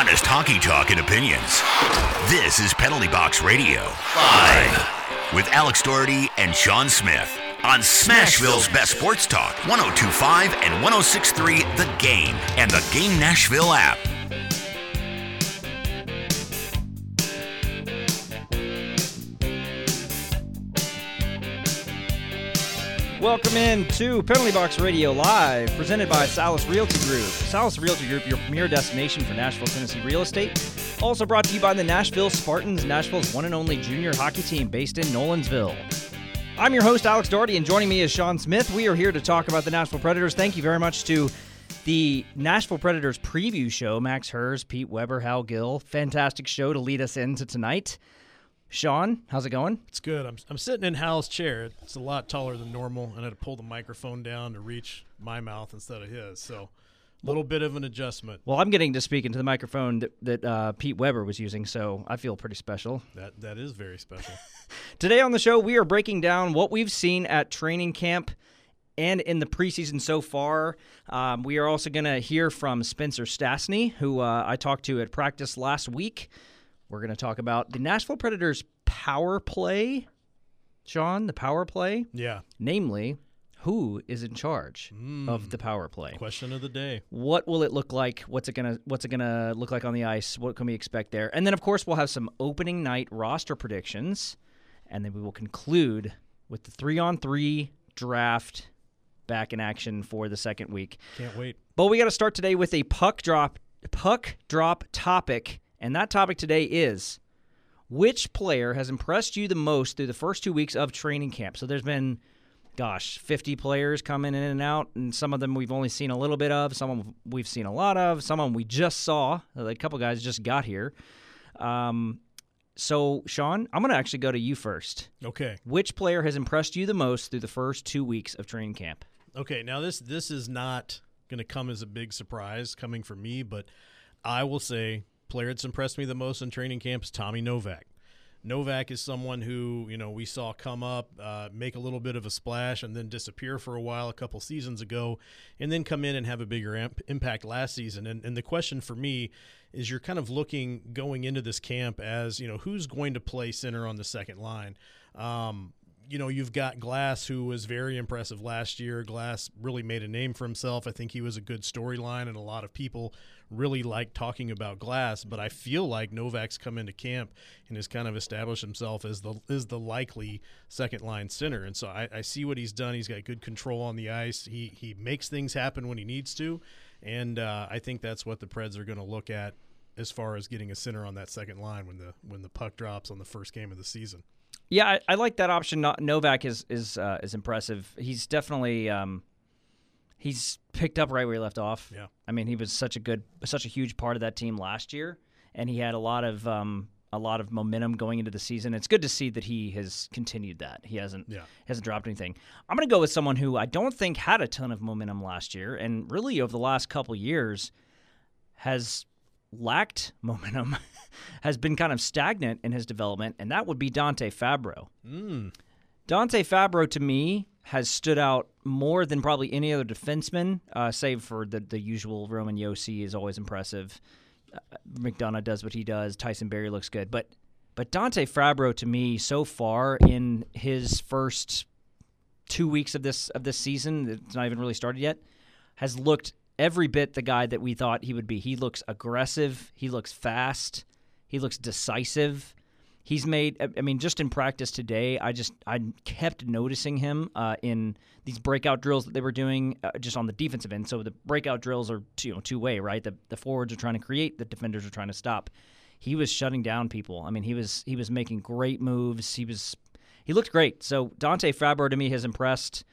Honest hockey talk and opinions. This is Penalty Box Radio, live with Alex Doherty and Sean Smith on Smashville's Best Sports Talk, 1025 and 1063 The Game and the Game Nashville app. Welcome in to Penalty Box Radio Live, presented by Salas Realty Group. Salas Realty Group, your premier destination for Nashville, Tennessee real estate. Also brought to you by the Nashville Spartans, Nashville's one and only junior hockey team based in Nolensville. I'm your host, Alex Doherty, and joining me is Sean Smith. We are here to talk about the Nashville Predators. Thank you very much to the Nashville Predators preview show, Max Hers, Pete Weber, Hal Gill. Fantastic show to lead us into tonight. Sean, how's it going? It's good. I'm, I'm sitting in Hal's chair. It's a lot taller than normal, and I had to pull the microphone down to reach my mouth instead of his. So, a little bit of an adjustment. Well, I'm getting to speak into the microphone that, that uh, Pete Weber was using, so I feel pretty special. That that is very special. Today on the show, we are breaking down what we've seen at training camp and in the preseason so far. Um, we are also going to hear from Spencer Stastney, who uh, I talked to at practice last week. We're going to talk about the Nashville Predators power play. Sean, the power play, yeah. namely, who is in charge hmm. of the power play? Question of the day. What will it look like? What's it gonna What's it gonna look like on the ice? What can we expect there? And then, of course, we'll have some opening night roster predictions, and then we will conclude with the three on three draft back in action for the second week. Can't wait. But we got to start today with a puck drop puck drop topic, and that topic today is which player has impressed you the most through the first two weeks of training camp? So there's been, gosh, 50 players coming in and out, and some of them we've only seen a little bit of, some of them we've seen a lot of, some of them we just saw. A couple guys just got here. Um, so Sean, I'm going to actually go to you first. Okay. Which player has impressed you the most through the first two weeks of training camp? Okay. Now this this is not going to come as a big surprise coming from me, but I will say player that's impressed me the most in training camp is Tommy Novak. Novak is someone who you know we saw come up, uh, make a little bit of a splash, and then disappear for a while a couple seasons ago, and then come in and have a bigger amp- impact last season. And, and the question for me is, you're kind of looking going into this camp as you know who's going to play center on the second line. Um, you know, you've got Glass, who was very impressive last year. Glass really made a name for himself. I think he was a good storyline, and a lot of people really like talking about Glass. But I feel like Novak's come into camp and has kind of established himself as the is the likely second line center. And so I, I see what he's done. He's got good control on the ice. He he makes things happen when he needs to, and uh, I think that's what the Preds are going to look at as far as getting a center on that second line when the when the puck drops on the first game of the season. Yeah, I, I like that option. Novak is is uh, is impressive. He's definitely um, he's picked up right where he left off. Yeah. I mean, he was such a good, such a huge part of that team last year, and he had a lot of um, a lot of momentum going into the season. It's good to see that he has continued that. He hasn't Yeah. hasn't dropped anything. I'm going to go with someone who I don't think had a ton of momentum last year, and really over the last couple years has lacked momentum, has been kind of stagnant in his development, and that would be Dante Fabbro. Mm. Dante Fabbro to me has stood out more than probably any other defenseman, uh, save for the the usual Roman Josi is always impressive. Uh, McDonough does what he does. Tyson Barrie looks good, but but Dante Fabbro to me so far in his first two weeks of this of this season, it's not even really started yet, has looked every bit the guy that we thought he would be. He looks aggressive. He looks fast. He looks decisive. He's made. I- mean, just in practice today, I just I kept noticing him uh, in these breakout drills that they were doing, uh, just on the defensive end. So the breakout drills are two, you know two way, right? The the forwards are trying to create, the defenders are trying to stop. He was shutting down people. I mean, he was he was making great moves. He was he looked great. So Dante Fabbro to me has impressed.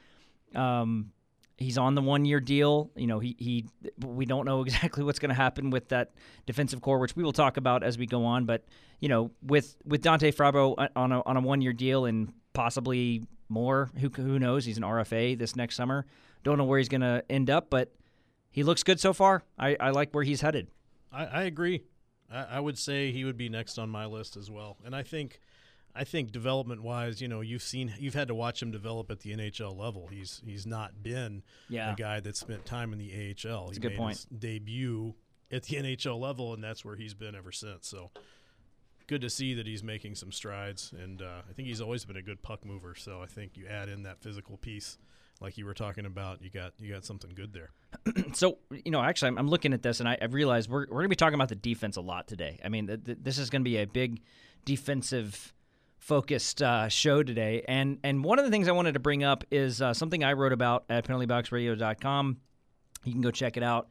Um, he's on the one year deal. You know, he he we don't know exactly what's going to happen with that defensive core, which we will talk about as we go on. But you know, with with Dante Fabbro on a on a one year deal and possibly more, who who knows? He's an RFA this next summer. Don't know where he's going to end up, but he looks good so far. I, I like where he's headed. I, I agree. I, I would say he would be next on my list as well. And I think, I think development wise, you know, you've seen, you've had to watch him develop at the NHL level. He's he's not been Yeah. a guy that spent time in the AHL. That's he a good made point. His debut at the NHL level, and that's where he's been ever since. So good to see that he's making some strides, and uh, I think he's always been a good puck mover. So I think you add in that physical piece, like you were talking about, you got you got something good there. so you know, actually, I'm, I'm looking at this, and I, I realized we're we're gonna be talking about the defense a lot today. I mean, th- th- this is gonna be a big defensive focused uh, show today, and and one of the things I wanted to bring up is uh, something I wrote about at penaltyboxradio.com. You can go check it out,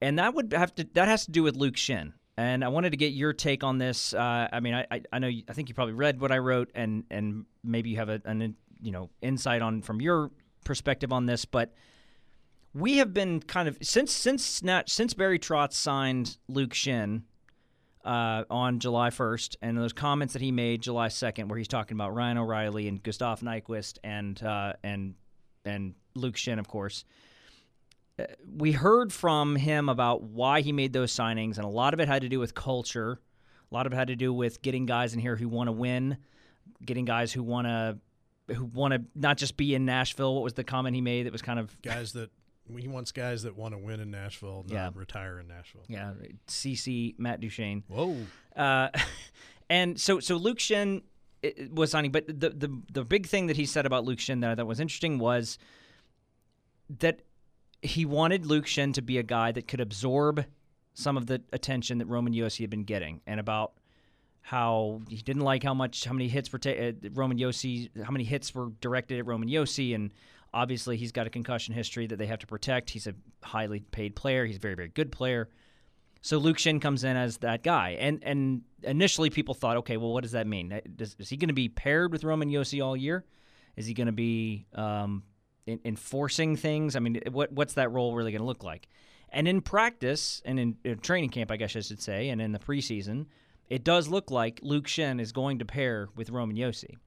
and that would have to that has to do with Luke Schenn. And I wanted to get your take on this. Uh, I mean, I, I, know you, I think you probably read what I wrote, and and maybe you have a, an you know insight on from your perspective on this, but we have been kind of since since since Barry Trotz signed Luke Schenn uh, on July 1st, and those comments that he made July 2nd, where he's talking about Ryan O'Reilly and Gustav Nyquist and uh, and and Luke Schenn, of course uh, we heard from him about why he made those signings, and a lot of it had to do with culture. A lot of it had to do with getting guys in here who want to win, getting guys who want to who want to not just be in Nashville. What was the comment he made that was kind of guys that he wants guys that want to win in Nashville, not Yeah. retire in Nashville. yeah, CC Matt Duchene. Whoa, Uh, and so so Luke i- was signing, but the, the the big thing that he said about Luke Schenn that I thought was interesting was that he wanted Luke Schenn to be a guy that could absorb some of the attention that Roman Josi had been getting, and about how he didn't like how much how many hits were ta- uh, Roman Josi how many hits were directed at Roman Josi and obviously he's got a concussion history that they have to protect he's a highly paid player he's a very very good player so Luke Schenn comes in as that guy, and and initially people thought, okay, well, what does that mean? Does, is he going to be paired with Roman Josi all year? Is he going to be um, in, enforcing things? I mean, what what's that role really going to look like? And in practice and in, in training camp, I guess I should say, and in the preseason, it does look like Luke Schenn is going to pair with Roman Josi.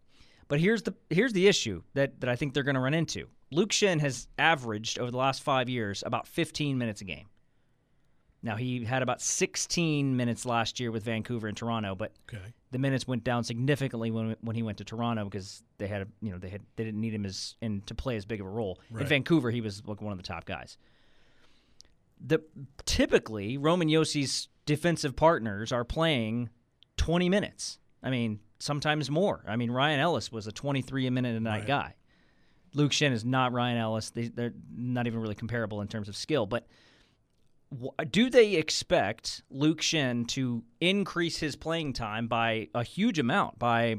But here's the here's the issue that, that I think they're going to run into. Luke Schenn has averaged over the last five years about 15 minutes a game. Now he had about 16 minutes last year with Vancouver and Toronto, but okay, the minutes went down significantly when when he went to Toronto because they had a, you know they had they didn't need him as in to play as big of a role. In Vancouver, he was like one of the top guys. The typically Roman Josi's defensive partners are playing 20 minutes. I mean, sometimes more. I mean, Ryan Ellis was a 23 a minute a night Right. guy. Luke Schenn is not Ryan Ellis. They, they're not even really comparable in terms of skill, but do they expect Luke Schenn to increase his playing time by a huge amount, by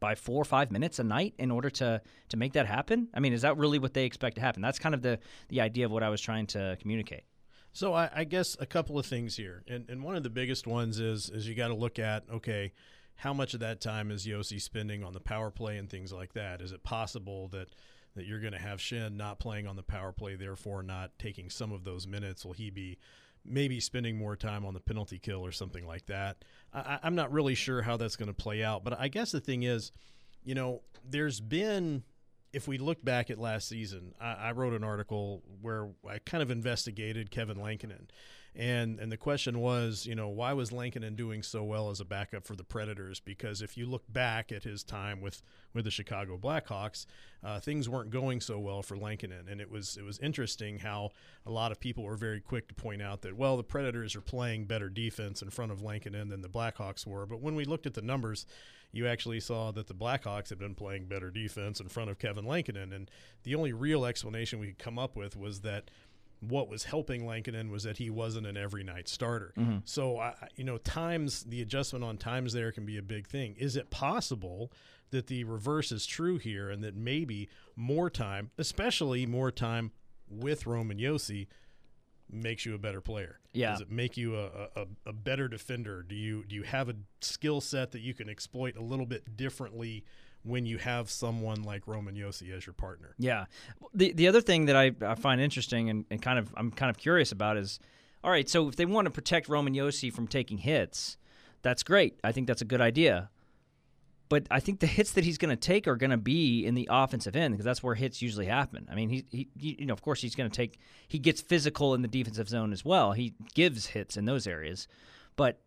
by four or five minutes a night, in order to to make that happen? I mean, is that really what they expect to happen? That's kind of the the idea of what I was trying to communicate. So I, I guess a couple of things here, and and one of the biggest ones is is you got to look at okay, how much of that time is Josi spending on the power play and things like that? Is it possible that that you're going to have Schenn not playing on the power play, therefore not taking some of those minutes? Will he be maybe spending more time on the penalty kill or something like that? I- I'm not really sure how that's going to play out, but I guess the thing is, you know, there's been if we look back at last season, I, I wrote an article where I kind of investigated Kevin Lankinen. And and the question was, you know, why was Lankinen doing so well as a backup for the Predators? Because if you look back at his time with, with the Chicago Blackhawks, uh, things weren't going so well for Lankinen, and it was it was interesting how a lot of people were very quick to point out that well, the Predators are playing better defense in front of Lankinen than the Blackhawks were. But when we looked at the numbers, you actually saw that the Blackhawks had been playing better defense in front of Kevin Lankinen, and the only real explanation we could come up with was that what was helping Lankinen was that he wasn't an every night starter. Mm-hmm. So, I, I- you know, times the adjustment on times there can be a big thing. Is it possible that the reverse is true here, and that maybe more time, especially more time with Roman Josi, makes you a better player? Yeah. Does it make you a, a, a better defender? Do you do you have a skill set that you can exploit a little bit differently when you have someone like Roman Josi as your partner? Yeah. The the other thing that I, I find interesting and, and kind of I'm kind of curious about is, all right, so if they want to protect Roman Josi from taking hits, that's great. I think that's a good idea. But I think the hits that he's going to take are going to be in the offensive end because that's where hits usually happen. I mean, he, he you know, of course, he's going to take. He gets physical in the defensive zone as well. He gives hits in those areas, but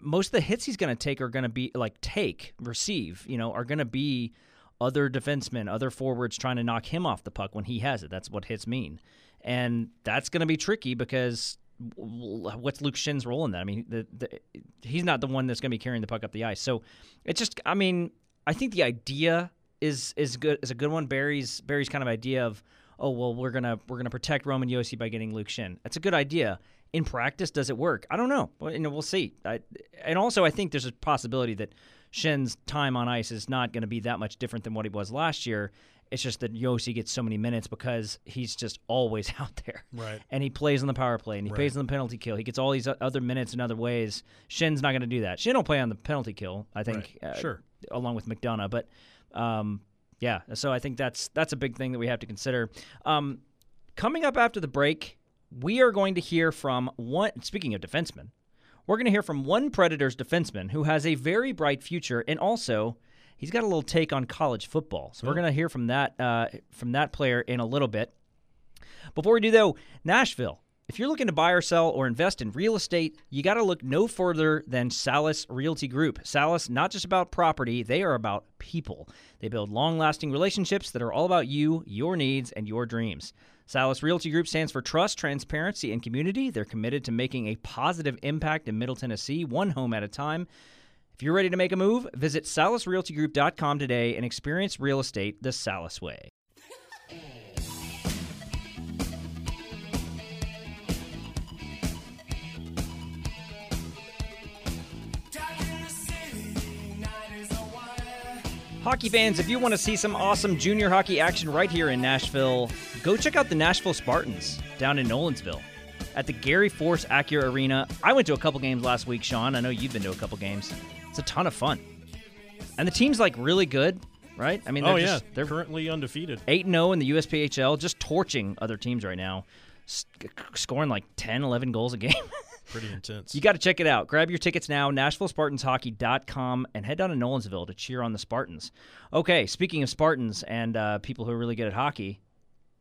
most of the hits he's going to take are going to be like take, receive. You know, are going to be other defensemen, other forwards trying to knock him off the puck when he has it. That's what hits mean, and that's going to be tricky because what's Luke Schenn's role in that? I mean, the, the, he's not the one that's going to be carrying the puck up the ice. So it's just, I mean, I think the idea is is good is a good one. Barry's Barry's kind of idea of, oh well, we're gonna we're gonna protect Roman Josi by getting Luke Schenn. That's a good idea. In practice, does it work? I don't know. Well, you know, we'll see. I, and also, I think there's a possibility that Schenn's time on ice is not going to be that much different than what he was last year. It's just that Josi gets so many minutes because he's just always out there. Right. And he plays on the power play and he Right. plays on the penalty kill. He gets all these other minutes in other ways. Schenn's not going to do that. Schenn will play on the penalty kill, I think. Right. uh, Sure. Along with McDonough. But um, yeah, so I think that's that's a big thing that we have to consider. Um, coming up after the break, we are going to hear from one. Speaking of defensemen, we're going to hear from one Predators defenseman who has a very bright future, and also he's got a little take on college football. So we're going to hear from that uh, from that player in a little bit. Before we do though, Nashville. If you're looking to buy or sell or invest in real estate, you got to look no further than Salis Realty Group. Salis, not just about property, they are about people. They build long lasting relationships that are all about you, your needs, and your dreams. Salis Realty Group stands for trust, transparency, and community. They're committed to making a positive impact in Middle Tennessee, one home at a time. If you're ready to make a move, visit salisrealtygroup.com today and experience real estate the Salis way. Hockey fans, if you want to see some awesome junior hockey action right here in Nashville, go check out the Nashville Spartans down in Nolensville at the Gary Force Acura Arena. I went to a couple games last week, Sean. I know you've been to a couple games. It's a ton of fun. And the team's like really good, right? I mean, they're Oh yeah, just, they're currently undefeated. 8 0 in the USPHL, just torching other teams right now, scoring like 10, 11 goals a game. Pretty intense. You got to check it out. Grab your tickets now, NashvilleSpartansHockey.com, and head down to Nolensville to cheer on the Spartans. Okay, speaking of Spartans and uh, people who are really good at hockey,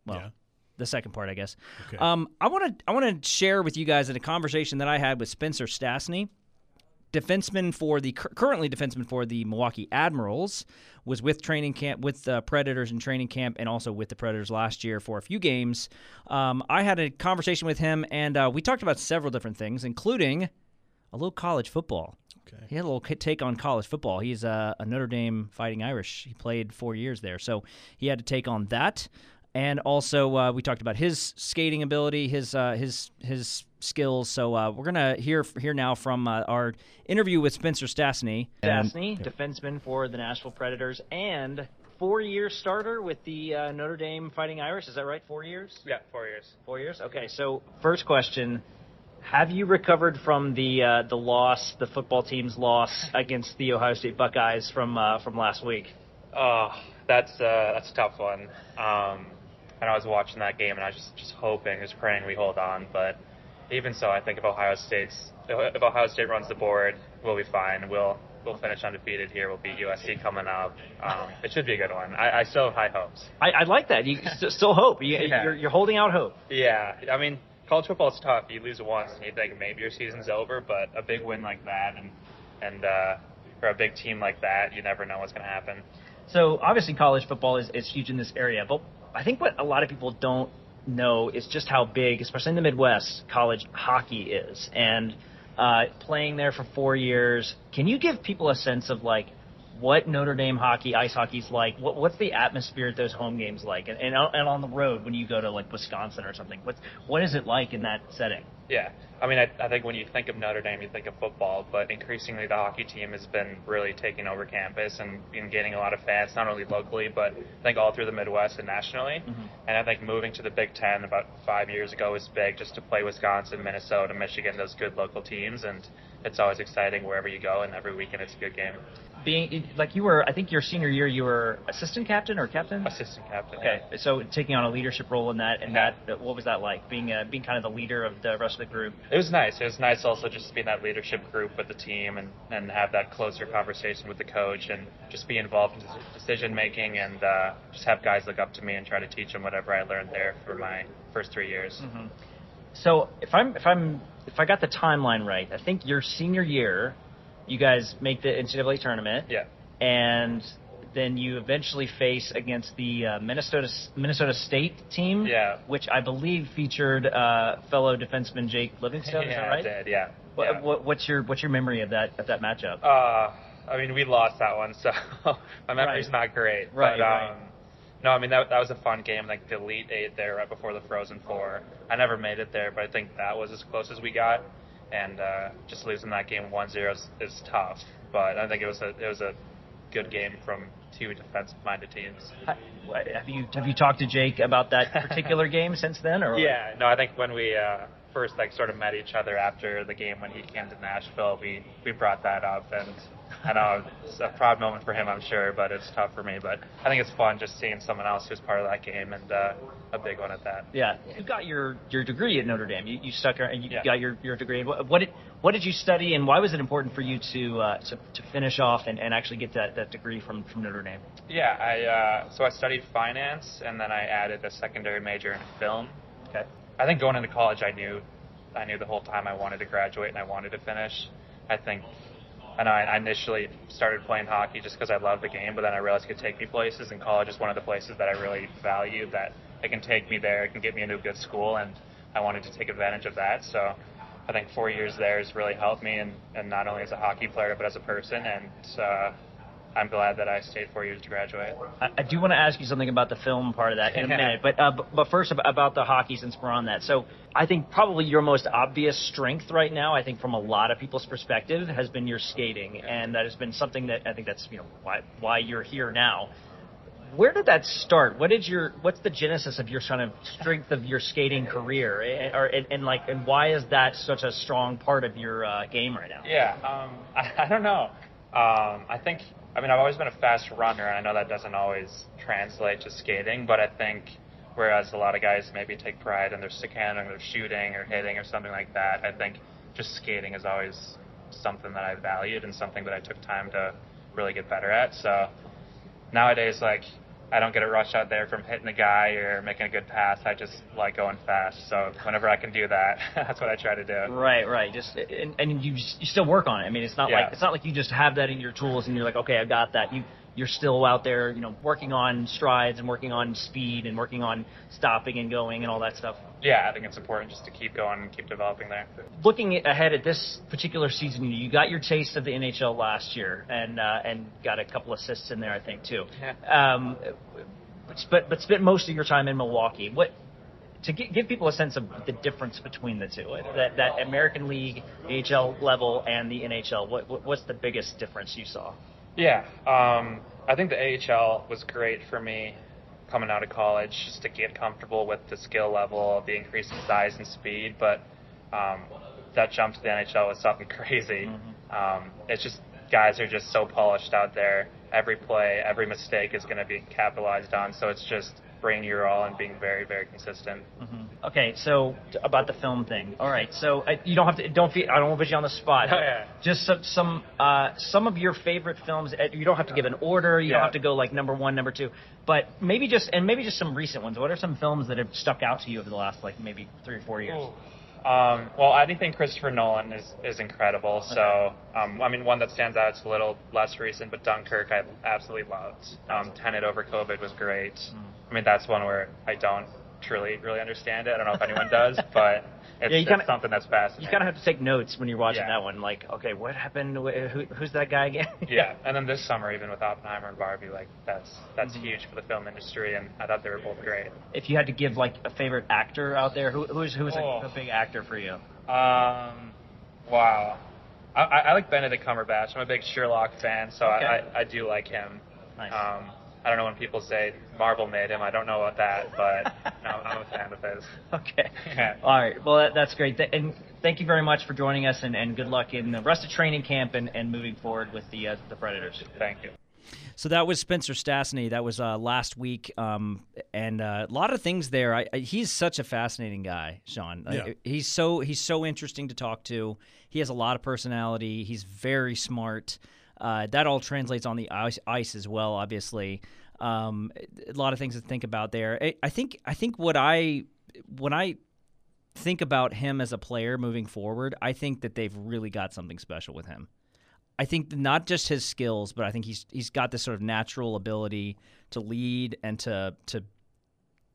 well, Yeah. the second part, I guess. Okay. Um, I want to I want to share with you guys in a conversation that I had with Spencer Stastney, defenseman for the cur- currently defenseman for the Milwaukee Admirals, was with training camp with the Predators in training camp, and also with the Predators last year for a few games. Um, I had a conversation with him, and uh, we talked about several different things, including a little college football. Okay. He had a little take on college football. He's uh, a Notre Dame Fighting Irish. He played four years there, so he had to take on that. And also, uh, we talked about his skating ability, his uh, his his skills. So uh, we're gonna hear hear now from uh, our interview with Spencer Stastney. Stastney, defenseman for the Nashville Predators, and four-year starter with the uh, Notre Dame Fighting Irish. Is that right? Four years. Yeah, four years. Four years. Okay. So first question: Have you recovered from the uh, the loss, the football team's loss against the Ohio State Buckeyes from uh, from last week? Oh, that's uh, that's a tough one. Um, and I was watching that game, and I was just just hoping, just praying we hold on. But even so, I think if Ohio State's if Ohio State runs the board, we'll be fine. We'll we'll finish undefeated here. We'll beat USC coming up. Um, it should be a good one. I, I still have high hopes. I, I like that. You st- still hope. You, Yeah. you're, you're holding out hope. Yeah, I mean, college football is tough. You lose once, and you think maybe your season's over. But a big win like that, and and uh, for a big team like that, you never know what's going to happen. So obviously, college football is, is huge in this area, but I think what a lot of people don't know is just how big, especially in the Midwest, college hockey is. And uh, playing there for four years, can you give people a sense of like what Notre Dame hockey, ice hockey's like? What, what's the atmosphere at those home games like? And, and on- and on the road when you go to like Wisconsin or something, what's what is it like in that setting? Yeah, I mean, I, I think when you think of Notre Dame, you think of football, but increasingly the hockey team has been really taking over campus and, and gaining a lot of fans, not only locally, but I think all through the Midwest and nationally. Mm-hmm. And I think moving to the Big Ten about five years ago was big, just to play Wisconsin, Minnesota, Michigan, those good local teams, and it's always exciting wherever you go, and every weekend it's a good game. Being like you were, I think your senior year you were assistant captain or captain. Assistant captain. Okay, so taking on a leadership role in that, and Yeah. that, what was that like? Being uh, being kind of the leader of the rest of the group. It was nice. It was nice also just to be in that leadership group with the team and, and have that closer conversation with the coach and just be involved in decision making and uh, just have guys look up to me and try to teach them whatever I learned there for my first three years. So if I'm if I'm if I got the timeline right, I think your senior year, you guys make the NCAA tournament, Yeah. and then you eventually face against the uh, Minnesota Minnesota State team, Yeah. which I believe featured uh, fellow defenseman Jake Livingstone. is that yeah, right? did. Yeah. What, yeah. what, what's your what's your memory of that of that matchup? Uh, I mean, we lost that one, so my memory's Right. not great. Right, But, right. um, No, I mean that that was a fun game, like the Elite Eight there right before the Frozen Four. I never made it there, but I think that was as close as we got. And uh, just losing that game 1-0 is, is tough. But I think it was a it was a good game from two defensive-minded teams. Have you have you talked to Jake about that particular game since then, or Yeah, no, I think when we uh, first like sort of met each other after the game when he came to Nashville, we we brought that up, and I know it's a proud moment for him, I'm sure, but it's tough for me. But I think it's fun just seeing someone else who's part of that game, and uh, a big one at that. Yeah, you got your, your degree at Notre Dame. You, you stuck around and you Yeah. got your, your degree. What, what did what did you study, and why was it important for you to uh, to, to finish off and, and actually get that, that degree from, from Notre Dame? Yeah, I uh, so I studied finance, and then I added a secondary major in film. Okay. I think going into college, I knew, I knew the whole time I wanted to graduate and I wanted to finish. I think, and I initially started playing hockey just because I love the game, but then I realized it could take me places, and college is one of the places that I really value. That it can take me there, it can get me into a good school, and I wanted to take advantage of that. So, I think four years there has really helped me, and and not only as a hockey player, but as a person, and. Uh, I'm glad that I stayed four years to graduate. I, I do want to ask you something about the film part of that in a minute, but uh, but first about the hockey since we're on that. So I think probably your most obvious strength right now, I think from a lot of people's perspective, has been your skating, and that has been something that I think that's you know why why you're here now. Where did that start? What did your what's the genesis of your kind of strength of your skating career, and, or, and, and like and why is that such a strong part of your uh, game right now? Yeah, um, I, I don't know. Um, I think, I mean, I've always been a fast runner, and I know that doesn't always translate to skating, but I think whereas a lot of guys maybe take pride in their stick handling, their shooting or hitting or something like that, I think just skating is always something that I valued and something that I took time to really get better at. So nowadays, like, I don't get a rush out there from hitting the guy or making a good pass. I just like going fast. So whenever I can do that, that's what I try to do. Right, right. Just and, and you you still work on it. I mean, it's not Yeah. like it's not like you just have that in your tools and you're like, okay, I got that. You you're still out there, you know, working on strides and working on speed and working on stopping and going and all that stuff. Yeah, I think it's important just to keep going and keep developing there. Looking ahead at this particular season, you got your taste of the NHL last year and uh, and got a couple assists in there, I think too. Yeah. Um, but but spent most of your time in Milwaukee. What to gi- give people a sense of the difference between the two, that that American League AHL level and the NHL. What what's the biggest difference you saw? Yeah, um, I think the AHL was great for me coming out of college just to get comfortable with the skill level, the increase in size and speed. But um, that jump to the NHL was something crazy. Um, it's just guys are just so polished out there. Every play, every mistake is going to be capitalized on. So it's just bringing your all and being very, very consistent. Okay, so t- about the film thing. All right, so uh, you don't have to don't feel I don't want to put you on the spot. Oh, yeah. Just some some uh, some of your favorite films. uh, You don't have to give an order. You don't have to go like number one, number two. But maybe just and maybe just some recent ones. What are some films that have stuck out to you over the last like maybe three or four years? Um, well, anything Christopher Nolan is, is incredible. So, um, I mean, one that stands out is a little less recent, but Dunkirk I absolutely loved. Um, Tenet over COVID was great. I mean, that's one where I don't truly really understand it. I don't know if anyone does, but it's, Yeah, you kinda- it's something that's fascinating. You kind of have to take notes when you're watching Yeah. that one. Like, okay, what happened? Who, who's that guy again? yeah, and then this summer, even with Oppenheimer and Barbie, like that's that's Mm-hmm. huge for the film industry, and I thought they were both great. if you had to give like a favorite actor out there, who, who's who's Oh. a, a big actor for you? Um, wow. I, I like Benedict Cumberbatch. I'm a big Sherlock fan, so Okay. I, I, I do like him. Nice. Um, I don't know when people say Marvel made him. I don't know about that, but no, I'm a fan of his. Okay. Yeah. All right. Well, that, that's great. Th- and thank you very much for joining us, and, and good luck in the rest of training camp and, and moving forward with the uh, the Predators. Thank you. So that was Spencer Stastney. That was uh, last week, um, and uh, a lot of things there. I, I, he's such a fascinating guy, Sean. Like, Yeah. He's so he's so interesting to talk to. He has a lot of personality. He's very smart. Uh, that all translates on the ice, ice as well. Obviously, um, a lot of things to think about there. I, I think I think what I when I think about him as a player moving forward, I think that they've really got something special with him. I think not just his skills, but I think he's he's got this sort of natural ability to lead and to to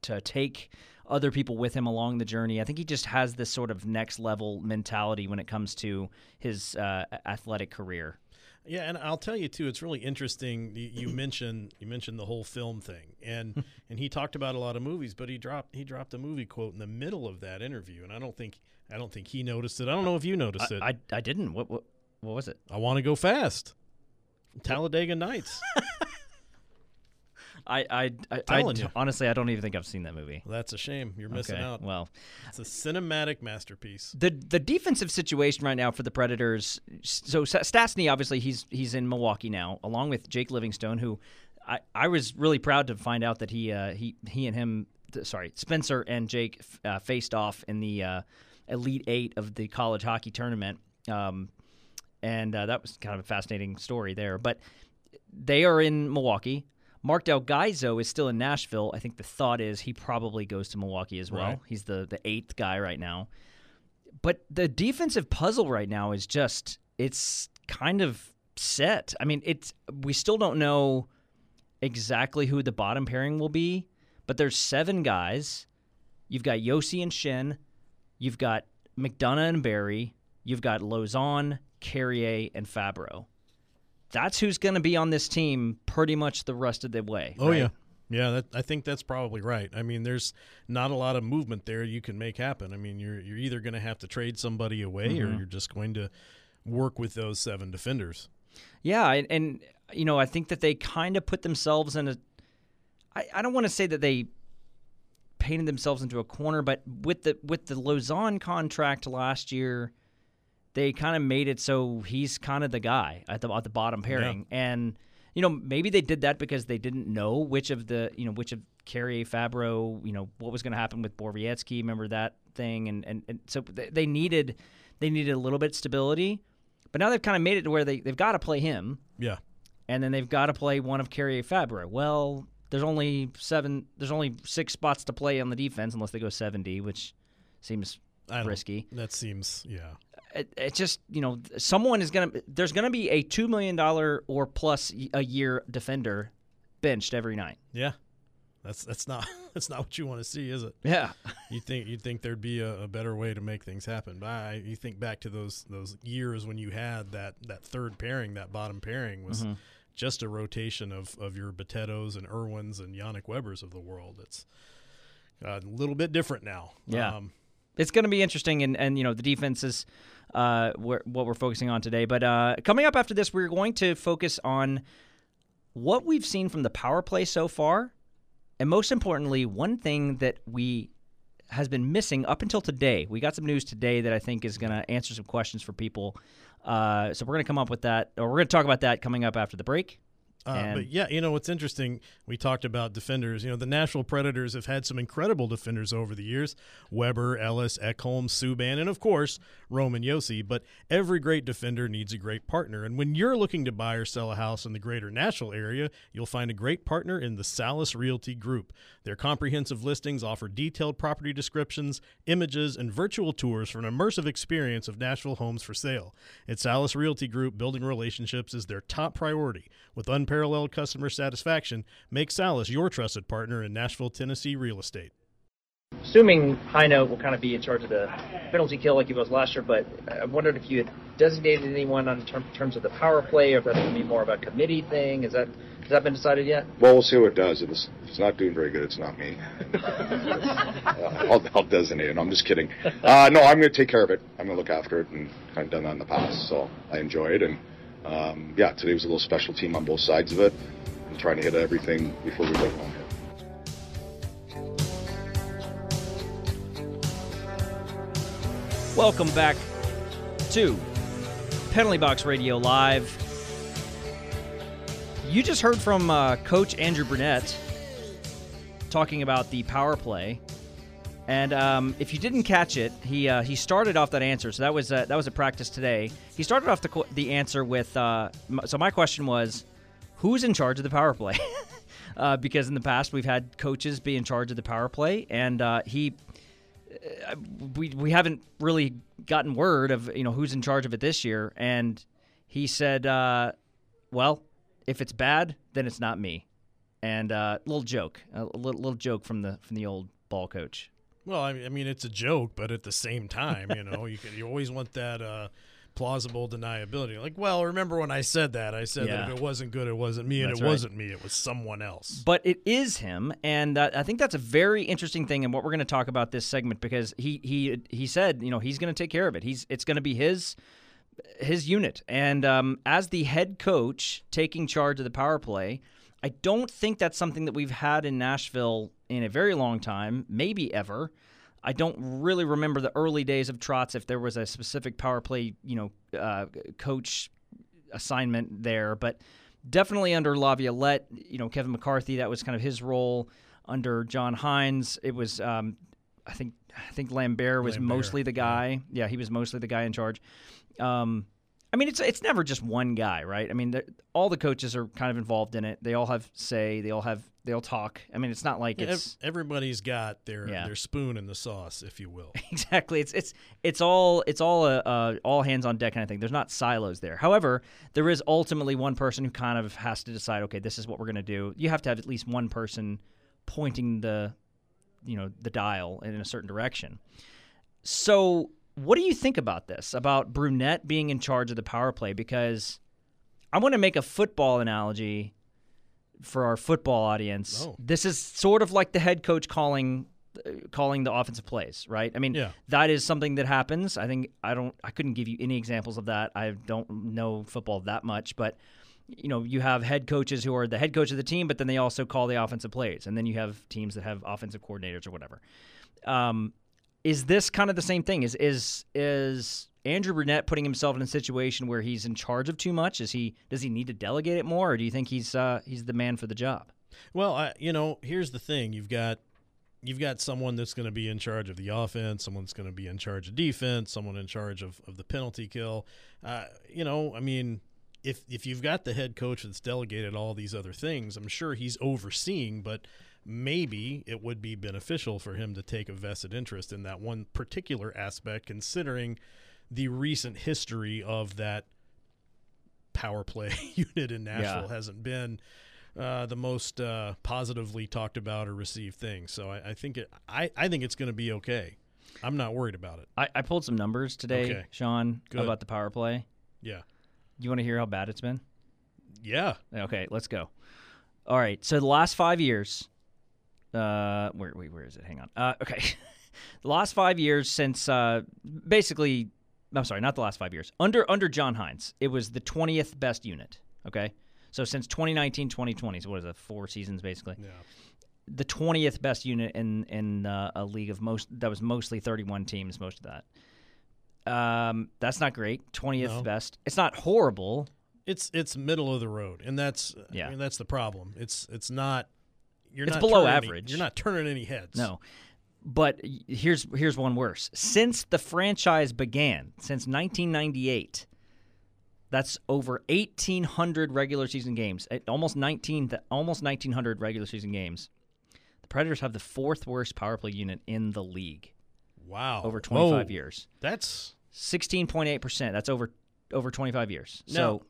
to take other people with him along the journey. I think he just has this sort of next level mentality when it comes to his uh, athletic career. Yeah, and I'll tell you too. It's really interesting. You, you mentioned you mentioned the whole film thing, and and he talked about a lot of movies, but he dropped he dropped a movie quote in the middle of that interview, and I don't think I don't think he noticed it. I don't know if you noticed I, it. I, I didn't. What, what what was it? I want to go fast. Talladega Nights. I I, I, I you. honestly I don't even think I've seen that movie. Well, That's a shame. You're missing okay. out. Well, It's a cinematic masterpiece. the the defensive situation right now for the Predators. So Stastney, obviously, he's he's in Milwaukee now, along with Jake Livingstone, who I, I was really proud to find out that he uh, he he and him, sorry, Spencer and Jake uh, faced off in the uh, Elite Eight of the college hockey tournament, um, and uh, that was kind of a fascinating story there. But they are in Milwaukee. Marc Del Gaizo is still in Nashville. I think the thought is he probably goes to Milwaukee as well. Right. He's the the eighth guy right now. But the defensive puzzle right now is just it's kind of set. I mean, it's we still don't know exactly who the bottom pairing will be, but there's seven guys. You've got Josi and Schenn, you've got McDonough and Barrie, you've got Lauzon, Carrier, and Fabbro. That's who's going to be on this team pretty much the rest of the way. Oh right? yeah, yeah. That, I think that's probably right. I mean, there's not a lot of movement there you can make happen. I mean, you're you're either going to have to trade somebody away, Mm-hmm. or you're just going to work with those seven defenders. Yeah, and, and you know, I think that they kind of put themselves in a. I, I don't want to say that they painted themselves into a corner, but with the with the Lauzon contract last year, they kind of made it so he's kind of the guy at the at the bottom pairing, and you know maybe they did that because they didn't know which of the you know which of Carrier Fabbro you know what was going to happen with Borowiecki. Remember that thing, and and, and so they, they needed they needed a little bit stability, but now they've kind of made it to where they they've got to play him Yeah, and then they've got to play one of Carrier Fabbro. Well, there's only seven. There's only six spots to play on the defense unless they go 70, which seems risky. That seems yeah. It, it just you know someone is gonna. There's gonna be a two million dollar or plus a year defender benched every night. Yeah, that's that's not that's not what you want to see, is it? Yeah, You think you'd think there'd be a, a better way to make things happen. But I, you think back to those those years when you had that that third pairing, that bottom pairing was Mm-hmm. just a rotation of of your Bitettos and Irwins and Yannick Webers of the world. It's a little bit different now. Yeah. Um, it's going to be interesting, and, and you know the defense is uh, what we're focusing on today. But uh, coming up after this, we're going to focus on what we've seen from the power play so far, and most importantly, one thing that we has been missing up until today. We got some news today that I think is going to answer some questions for people. Uh, so we're going to come up with that, or we're going to talk about that coming up after the break. Uh, but yeah, you know what's interesting? We talked about defenders. You know, the Nashville Predators have had some incredible defenders over the years: Weber, Ellis, Ekholm, Subban, and of course Roman Josi. But every great defender needs a great partner. And when you're looking to buy or sell a house in the greater Nashville area, you'll find a great partner in the Salis Realty Group. Their comprehensive listings offer detailed property descriptions, images, and virtual tours for an immersive experience of Nashville homes for sale. At Salis Realty Group, building relationships is their top priority. With unparalleled customer satisfaction, make Salis your trusted partner in Nashville, Tennessee real estate. Assuming Hinote will kind of be in charge of the penalty kill like he was last year, but I wondered if you had designated anyone on term, terms of the power play, or if that's going to be more of a committee thing. Is that has that been decided yet? Well, we'll see what it does. If it's, if it's not doing very good, it's not me. uh, I'll, I'll designate it. I'm just kidding. Uh, no, I'm going to take care of it. I'm going to look after it and kind of done that in the past. So I enjoy it. And um, yeah, today was a little special team on both sides of it. I'm trying to hit everything before we go home. Welcome back to Penalty Box Radio Live. You just heard from uh, Coach Andrew Brunette talking about the power play, and um, if you didn't catch it, he uh, he started off that answer. So that was uh, that was a practice today. He started off the the answer with uh, so my question was, who's in charge of the power play? uh, because in the past we've had coaches be in charge of the power play, and uh, he we we haven't really gotten word of you know who's in charge of it this year, and He said, uh, "Well, if it's bad, then it's not me." And uh, little joke, a little, little joke from the from the old ball coach. Well, I mean, it's a joke, but at the same time, you know, you can, you always want that uh, plausible deniability. Like, well, remember when I said that? I said Yeah. that if it wasn't good, it wasn't me, and That's it right. wasn't me, it was someone else. But it is him, and uh, I think that's a very interesting thing, and what we're going to talk about this segment because he he he said, you know, he's going to take care of it. He's it's going to be his his unit, and um, as the head coach taking charge of the power play, I don't think that's something that we've had in Nashville in a very long time, maybe ever. I don't really remember the early days of Trotz if there was a specific power play, you know, uh, coach assignment there, but definitely under Laviolette, you know, Kevin McCarthy, that was kind of his role. Under John Hynes, it was, um, I think, I think Lambert was Lambert, mostly the guy. Yeah. he was mostly the guy in charge. Um, I mean, it's it's never just one guy, right? I mean, all the coaches are kind of involved in it. They all have say. They all have they all talk. I mean, it's not like Ev- it's Everybody's got their Yeah. their spoon in the sauce, if you will. exactly. It's it's it's all it's all a, uh all hands on deck kind of thing. There's not silos there. However, there is ultimately one person who kind of has to decide. Okay, this is what we're going to do. You have to have at least one person pointing the you know the dial in a certain direction. So, what do you think about this? About Brunette being in charge of the power play? Because I want to make a football analogy for our football audience. Oh. This is sort of like the head coach calling uh, calling the offensive plays, right? I mean, Yeah. that is something that happens. I think I don't I couldn't give you any examples of that. I don't know football that much, but you know, you have head coaches who are the head coach of the team, but then they also call the offensive plays, and then you have teams that have offensive coordinators or whatever. Um, is this kind of the same thing? Is is is Andrew Brunette putting himself in a situation where he's in charge of too much? Is he does he need to delegate it more, or do you think he's uh, he's the man for the job? Well, I, you know, here's the thing: you've got you've got someone that's going to be in charge of the offense, someone's going to be in charge of defense, someone in charge of, of the penalty kill. Uh, you know, I mean, if if you've got the head coach that's delegated all these other things, I'm sure he's overseeing, but maybe it would be beneficial for him to take a vested interest in that one particular aspect, considering the recent history of that power play unit in Nashville Yeah. hasn't been uh, the most uh, positively talked about or received thing. So I, I think it, I, I think it's going to be okay. I'm not worried about it. I, I pulled some numbers today, Okay. Sean, Good. about the power play. Yeah, You want to hear how bad it's been? yeah. Okay, let's go. All right, so the last five years, uh, where wait, where is it? Hang on. Uh, okay, the last five years since uh, basically, I'm sorry, not the last five years. Under under John Hynes, it was the 20th best unit. Okay, so since 2019, 2020, so what is it? Four seasons basically. Yeah. The 20th best unit in in uh, a league of most that was mostly 31 teams. Most of that. Um, that's not great. 20th No. best. It's not horrible. It's it's middle of the road, and that's Yeah. I mean, that's the problem. It's it's not. You're It's not below turning any- average. you're not turning any heads. No. But here's here's one worse. Since the franchise began, since 1998, that's over 1800 regular season games. Almost 19 th- almost 1900 regular season games. The Predators have the fourth worst power play unit in the league Wow. over 25 Whoa. years. That's 16.8%. That's over over 25 years. now. So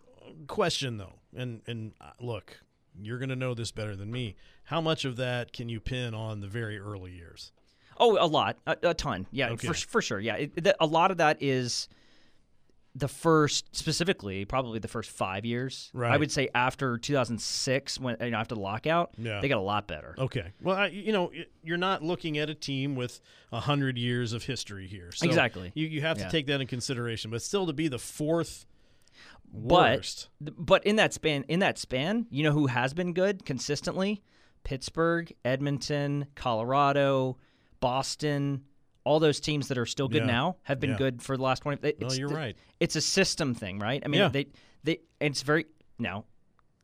question though, and and uh, look, you're going to know this better than me. How much of that can you pin on the very early years? Oh, a lot, a, a ton. Yeah, Okay. for for sure. Yeah, it, the, a lot of that is the first, specifically, probably the first five years. I would say after 2006, when you know, after the lockout, Yeah. they got a lot better. Okay. Well, I, you know, you're not looking at a team with a hundred years of history here. So Exactly. You you have to Yeah. take that in consideration, but still to be the fourth worst. th- but in that span, in that span, you know who has been good consistently? Pittsburgh, Edmonton, Colorado, Boston. All those teams that are still good Yeah. now have been Yeah. good for the last 20 it- No, you're the- right. It's a system thing, right? I mean, Yeah. they they it's very now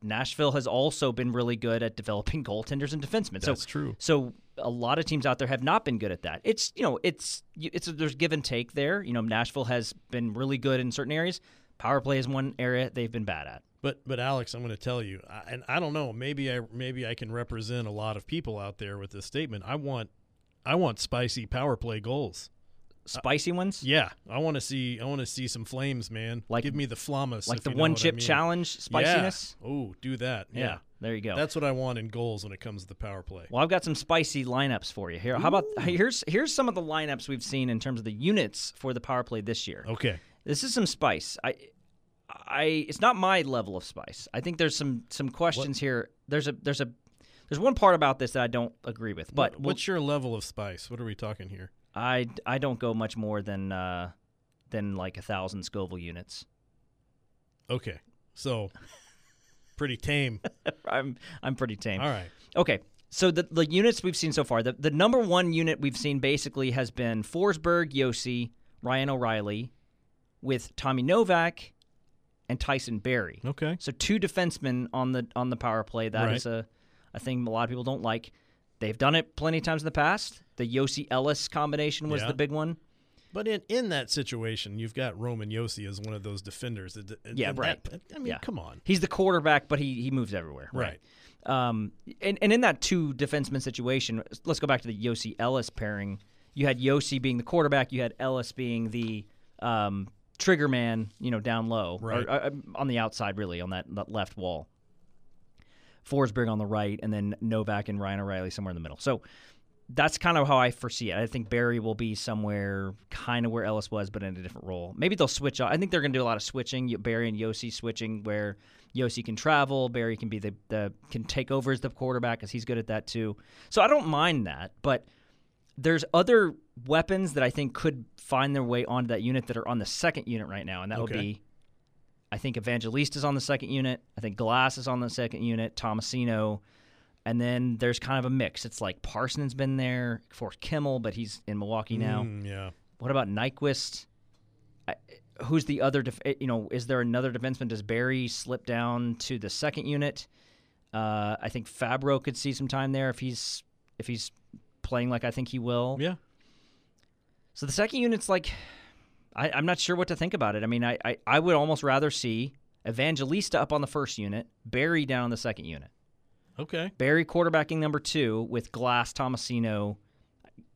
Nashville has also been really good at developing goaltenders and defensemen. That's so, true. So a lot of teams out there have not been good at that. It's you know it's it's there's give and take there. You know Nashville has been really good in certain areas. Power play is one area they've been bad at. But but Alex, I'm going to tell you, I- and I don't know, maybe I maybe I can represent a lot of people out there with this statement. I want I want spicy power play goals. spicy ones, Yeah, I want to see. I want to see some flames, man. Like- give me the flamas, like the one what I chip mean. challenge spiciness. Yeah. Oh, do that. Yeah. Yeah. there you go. That's what I want in goals when it comes to the power play. Well, I've got some spicy lineups for you here. How about here's here's some of the lineups we've seen in terms of the units for the power play this year. Okay. This is some spice. I, I, it's not my level of spice. I think there's some some questions here. There's a there's a there's one part about this that I don't agree with. But What- what's your level of spice? What are we talking here? I I don't go much more than uh, than like a thousand Scoville units. Okay. So pretty tame. I'm I'm pretty tame. All right. Okay. So the the units we've seen so far, the, the number one unit we've seen basically has been Forsberg, Josi, Ryan O'Reilly, with Tommy Novak and Tyson Barrie. Okay. So two defensemen on the on the power play. That is Right. a a thing a lot of people don't like. They've done it plenty of times in the past. The Josi Ellis combination was Yeah. the big one. But in, in that situation, you've got Roman Josi as one of those defenders. And Yeah, that- right. I mean, Yeah. come on. He's the quarterback, but he he moves everywhere. Right. Um, and, and in that two defenseman situation, let's go back to the Josi Ellis pairing. You had Josi being the quarterback, you had Ellis being the um, trigger man, you know, down low, or, uh, on the outside, really, on that, that left wall. Forsberg on the right, and then Novak and Ryan O'Reilly somewhere in the middle. So that's kind of how I foresee it. I think Barrie will be somewhere kind of where Ellis was, but in a different role. Maybe they'll switch. I think they're going to do a lot of switching. Barrie and Josi switching, where Josi can travel, Barrie can be the, the can take over as the quarterback because he's good at that too. So I don't mind that, but there's other weapons that I think could find their way onto that unit that are on the second unit right now, and that would be. I think Evangelista is on the second unit. I think Glass is on the second unit. Tomasino, and then there's kind of a mix. It's like Parsons been there for Kemell, but he's in Milwaukee now. Mm, yeah. What about Nyquist? I, who's the other? Def- eh, you know, is there another defenseman? Does Barrie slip down to the second unit? Uh, I think Fabbro could see some time there if he's if he's playing like I think he will. Yeah. So the second unit's like, I, I'm not sure what to think about it. I mean, I, I, I would almost rather see Evangelista up on the first unit, Barrie down on the second unit. Okay. Barrie quarterbacking number two with Glass, Tomasino,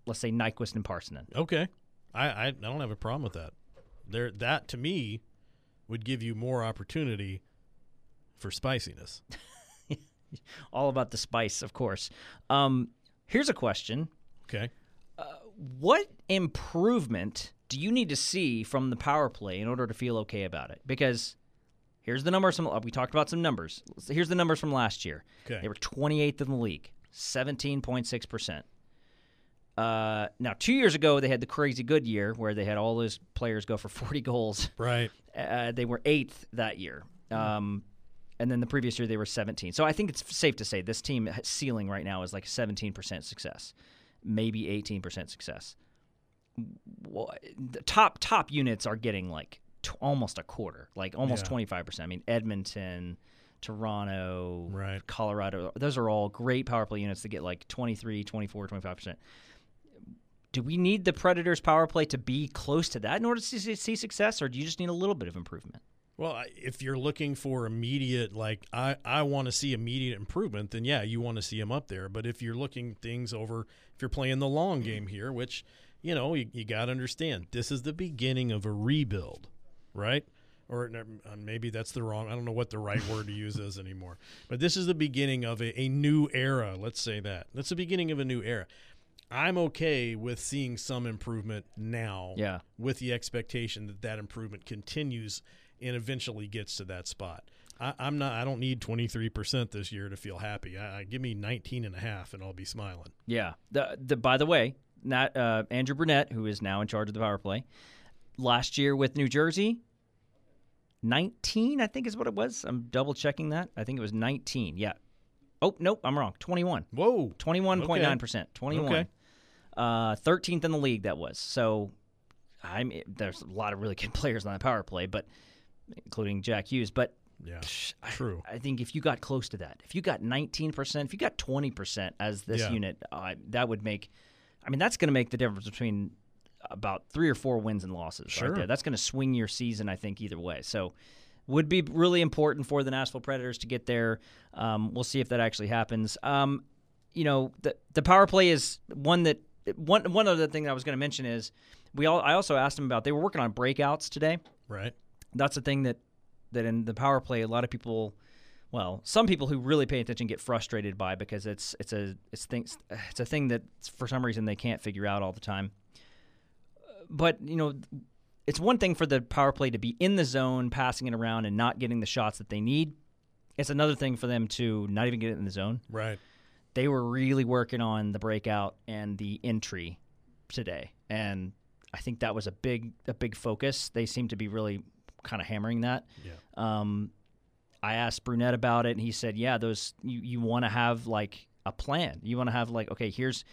let's say Nyquist and Parssinen. Okay. I, I I don't have a problem with that. There that to me would give you more opportunity for spiciness. All about the spice, of course. Um, here's a question. Okay. What improvement do you need to see from the power play in order to feel okay about it? Because here's the numbers. From, we talked about some numbers. Here's the numbers from last year. Okay. They were 28th in the league, 17.6%. Uh, now, two years ago, they had the crazy good year where they had all those players go for 40 goals. Right. Uh, they were eighth that year. Um, and then the previous year, they were 17. So I think it's safe to say this team ceiling right now is like 17% success, maybe 18% success. Well, the top top units are getting like t- almost a quarter, like almost Yeah. 25%. I mean, Edmonton, Toronto, Right. Colorado, those are all great power play units that get like 23, 24, 25%. Do we need the Predators power play to be close to that in order to see, see success, or do you just need a little bit of improvement? Well, if you're looking for immediate, like I, I want to see immediate improvement, then yeah, you want to see him up there. But if you're looking things over, if you're playing the long game here, which you know you, you got to understand, this is the beginning of a rebuild, right? Or uh, maybe that's the wrong. I don't know what the right word to use is anymore. But this is the beginning of a, a new era. Let's say that. That's the beginning of a new era. I'm okay with seeing some improvement now Yeah. with the expectation that that improvement continues and eventually gets to that spot. I, I'm not. I don't need 23% this year to feel happy. I, I give me 19 and a half, and I'll be smiling. Yeah. The the by the way, not uh, Andrew Brunette, who is now in charge of the power play, last year with New Jersey, nineteen, I think is what it was. I'm double checking that. I think it was nineteen. Yeah. Oh nope, I'm wrong. Twenty one. Whoa. Twenty one point nine percent. Twenty one. Okay. Uh, thirteenth in the league. That was so. I'm there's a lot of really good players on the power play, but including Jack Hughes, but Yeah. Psh, I- True. I, think if you got close to that, if you got 19%, if you got 20% as this Yeah. unit, uh, that would make, I mean, that's going to make the difference between about three or four wins and losses. Sure. Right there. That's going to swing your season, I think, either way. So, would be really important for the Nashville Predators to get there. Um, we'll see if that actually happens. Um, you know, the the power play is one that one one other thing that I was going to mention is we all. I also asked them about they were working on breakouts today. Right. That's the thing that that in the power play, a lot of people. Well, some people who really pay attention get frustrated by because it's it's a it's things it's a thing that for some reason they can't figure out all the time. But you know, it's one thing for the power play to be in the zone, passing it around, and not getting the shots that they need. It's another thing for them to not even get it in the zone. Right. They were really working on the breakout and the entry today, and I think that was a big a big focus. They seem to be really kind of hammering that. Yeah. Um, I asked Brunette about it, and he said, "Yeah, those you, you want to have like a plan. You want to have like, okay, here's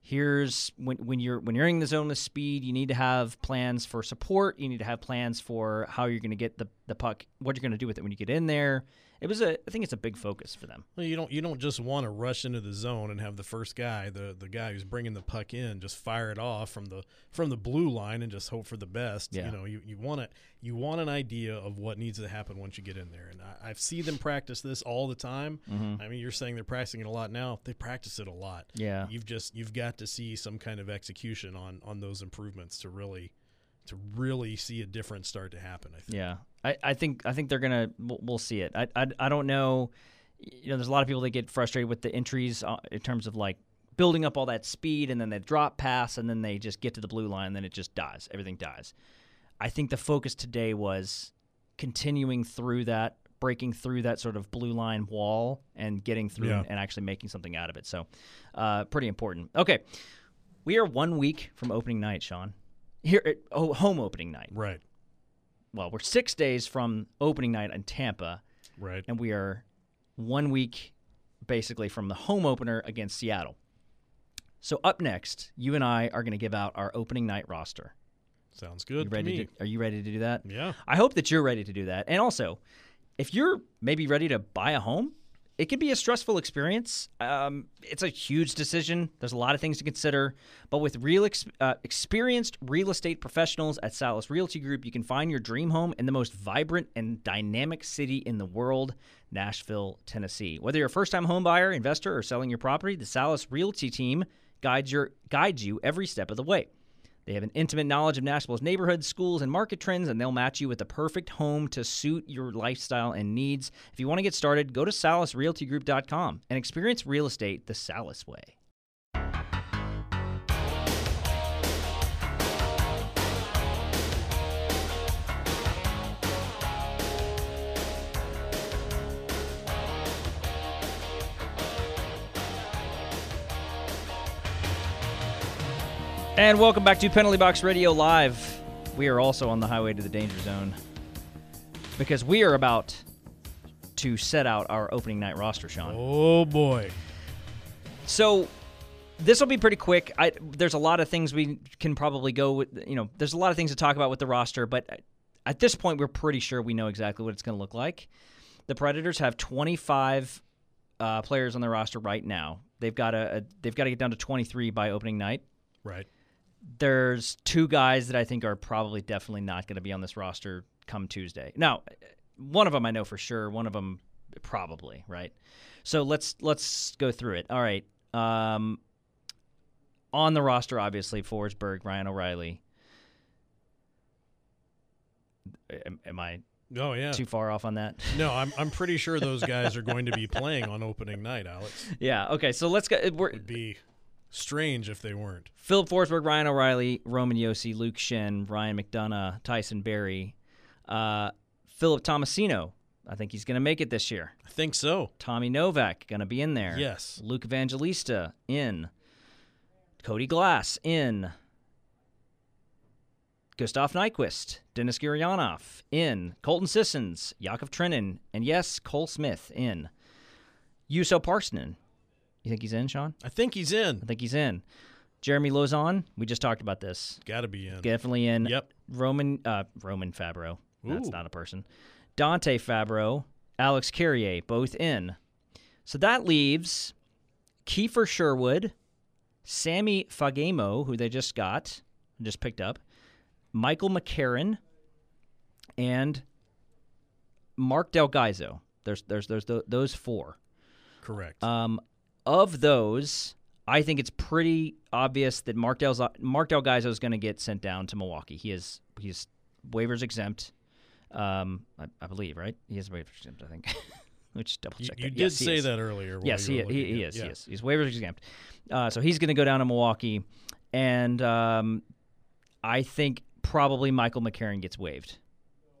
here's when when you're when you're in the zone with speed, you need to have plans for support. You need to have plans for how you're going to get the the puck, what you're going to do with it when you get in there, it was a I think it's a big focus for them. Well, you don't you don't just want to rush into the zone and have the first guy, the the guy who's bringing the puck in, just fire it off from the from the blue line and just hope for the best. Yeah. You know, you, you want to you want an idea of what needs to happen once you get in there. And I, I see them practice this all the time. Mm-hmm. I mean, you're saying they're practicing it a lot now. They practice it a lot. Yeah. You've just you've got to see some kind of execution on on those improvements to really to really see a difference start to happen. I think. Yeah, I, I think I think they're gonna we'll, we'll see it. I, I I don't know. You know, there's a lot of people that get frustrated with the entries uh, in terms of like building up all that speed and then they drop pass and then they just get to the blue line and then it just dies. Everything dies. I think the focus today was continuing through that, breaking through that sort of blue line wall and getting through Yeah. and, and actually making something out of it. So, uh, pretty important. Okay, we are one week from opening night, Sean. Here, at, oh, home opening night Right. well, we're six days from opening night in Tampa, Right. and we are one week basically from the home opener against Seattle. So up next, you and I are going to give out our opening night roster. Sounds good You ready to me. to, are you ready to do that? yeah. I hope that you're ready to do that. And also, if you're maybe ready to buy a home, it can be a stressful experience. Um, it's a huge decision. There's a lot of things to consider. But with real ex- uh, experienced real estate professionals at Salas Realty Group, you can find your dream home in the most vibrant and dynamic city in the world, Nashville, Tennessee. Whether you're a first-time home buyer, investor, or selling your property, the Salas Realty team guides your guides you every step of the way. They have an intimate knowledge of Nashville's neighborhoods, schools, and market trends, and they'll match you with the perfect home to suit your lifestyle and needs. If you want to get started, go to salasrealtygroup.com and experience real estate the Salas way. And welcome back to Penalty Box Radio Live. We are also on the highway to the danger zone because we are about to set out our opening night roster, Sean. Oh boy. So this will be pretty quick. I, there's a lot of things we can probably go with. You know, there's a lot of things to talk about with the roster, but at this point, we're pretty sure we know exactly what it's going to look like. The Predators have 25 uh, players on their roster right now. They've got a, a they've got to get down to 23 by opening night. Right. There's two guys that I think are probably definitely not going to be on this roster come Tuesday. Now, one of them I know for sure. One of them probably right. So let's let's go through it. All right. Um, on the roster, obviously, Forsberg, Ryan O'Reilly. Am, am I Oh yeah. too far off on that? No, I'm I'm pretty sure those guys are going to be playing on opening night, Alex. yeah. Okay. So let's go. We're, It'd be strange if they weren't. Filip Forsberg, Ryan O'Reilly, Roman Josi, Luke Schenn, Ryan McDonagh, Tyson Barrie, uh, Philip Tomasino. I think he's going to make it this year. I think so. Tommy Novak going to be in there. Yes. Luke Evangelista in. Cody Glass in. Gustav Nyquist, Denis Gurianov in. Colton Sissons, Yakov Trenin, and yes, Cole Smith in. Juuso Parssinen. You think he's in, Sean? I think he's in. I think he's in. Jeremy Lauzon, we just talked about this. Got to be in. Definitely in. Yep. Roman uh, Roman Fabbro. That's not a person. Dante Fabbro, Alex Carrier, both in. So that leaves Kiefer Sherwood, Sammy Fagemo, who they just got, just picked up, Michael McCarron, and Marc Del Gaizo. There's there's there's tho- those four. Correct. Um, of those, I think it's pretty obvious that Mark Del's Marc Del Gaizo is going to get sent down to Milwaukee. He is he's waivers exempt. Um, I, I believe right. He is waivers exempt. I think. Which double check. you that. did Yes, say that earlier. Yes, he, he, he is. yeah. He is. He's waivers exempt. Uh, so he's going to go down to Milwaukee, and um, I think probably Michael McCarron gets waived.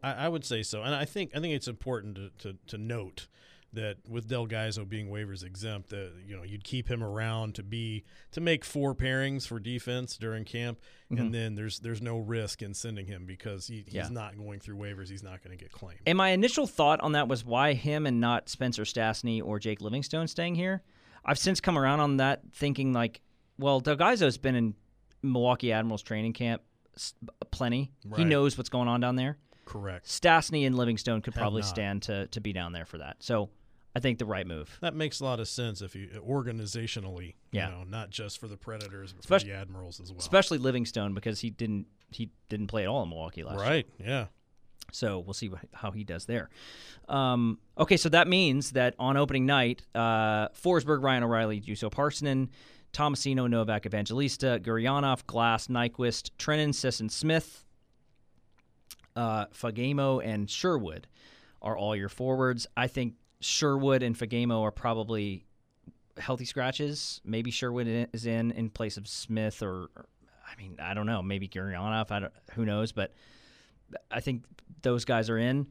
I, I would say so, and I think I think it's important to, to, to note that with Del Gaizo being waivers exempt, that you know you'd keep him around to be to make four pairings for defense during camp, and then there's there's no risk in sending him because he, he's Mm-hmm. Yeah. not going through waivers. He's not going to get claimed. And my initial thought on that was why him and not Spencer Stastney or Jake Livingstone staying here. I've since come around on that, thinking like, well, Del Delgaizo's been in Milwaukee Admirals training camp plenty. He knows what's going on down there. Correct. Stastney and Livingstone could Have probably not. stand to to be down there for that. So I think the right move. That makes a lot of sense if you organizationally, Yeah. you know, not just for the Predators, but Espec- for the Admirals as well. Especially Livingstone because he didn't he didn't play at all in Milwaukee last year. right? Yeah. So we'll see how he does there. Um, okay, so that means that on opening night, uh, Forsberg, Ryan O'Reilly, Juuso Parssinen, Tomasino, Novak, Evangelista, Gurianov, Glass, Nyquist, Trenin, Sisson, Smith, uh, Fagemo, and Sherwood are all your forwards. I think Sherwood and Fagemo are probably healthy scratches. Maybe Sherwood is in in place of Smith, or, or I mean, I don't know. Maybe Gurianov. I don't, who knows? But I think those guys are in,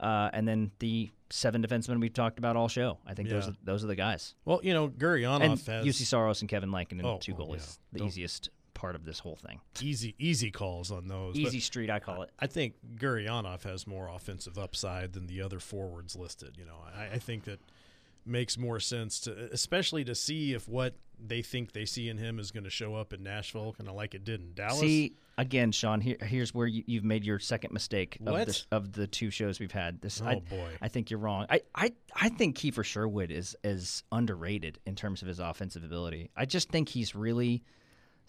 uh, and then the seven defensemen we've talked about all show. I think those are, those are the guys. Well, you know, Gurianov and has Juuse Saros and Kevin Lankin and Oh, two goalies. yeah. The Don't- easiest part of this whole thing. easy easy calls on those. but- Easy street, I call it. I think Gurianov has more offensive upside than the other forwards listed. You know, I, I think that makes more sense to, especially to see if what they think they see in him is going to show up in Nashville, kind of like it did in Dallas. See again, Sean. Here, here's where you, you've made your second mistake of the, of the two shows we've had. This, Oh, I, boy. I think you're wrong. I, I, I think Kiefer Sherwood is is underrated in terms of his offensive ability. I just think he's really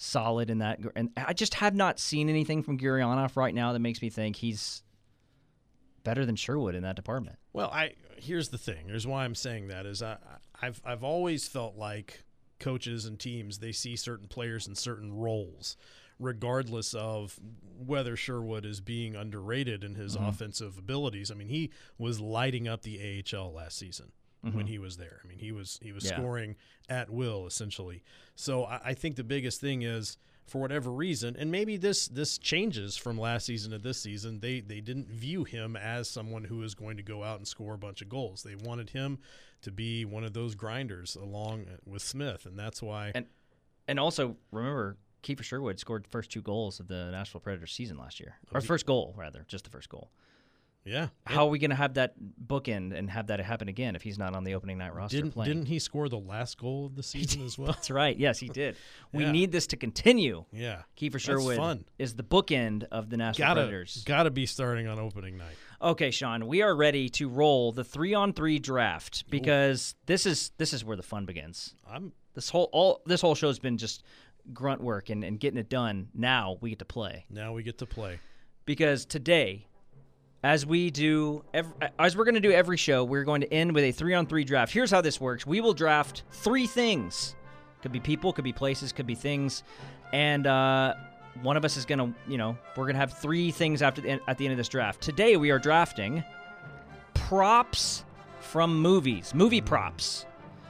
solid in that, and I just have not seen anything from Gurianov right now that makes me think he's better than Sherwood in that department. Well, I here's the thing. Here's why I'm saying that is I I've I've always felt like coaches and teams they see certain players in certain roles regardless of whether Sherwood is being underrated in his mm-hmm. offensive abilities. I mean, he was lighting up the AHL last season when mm-hmm. he was there. I mean, he was he was Yeah. scoring at will essentially. So I, I think the biggest thing is for whatever reason, and maybe this this changes from last season to this season. They they didn't view him as someone who is going to go out and score a bunch of goals. They wanted him to be one of those grinders along with Smith, and that's why. And and also remember, Kiefer Sherwood scored the first two goals of the Nashville Predators season last year, or first goal rather, just the first goal. Yeah, How are we going to have that bookend and have that happen again if he's not on the opening night roster didn't playing? didn't he score the last goal of the season as well? That's right. Yes, he did. We Yeah. need this to continue. Yeah, Kiefer Sherwood fun. is the bookend of the Nashville Gotta Predators. gotta be starting on opening night. Okay, Sean, we are ready to roll the three on three draft because this is this is where the fun begins. I'm This whole all this whole show's been just grunt work and, and getting it done. Now we get to play. now we get to play. because today, as we do, ev as we're going to do every show, we're going to end with a three on three draft. Here's how this works: we will draft three things. Could be people, could be places, could be things, and uh, one of us is going to, you know, we're going to have three things after the, at the end of this draft. Today we are drafting props from movies, movie props.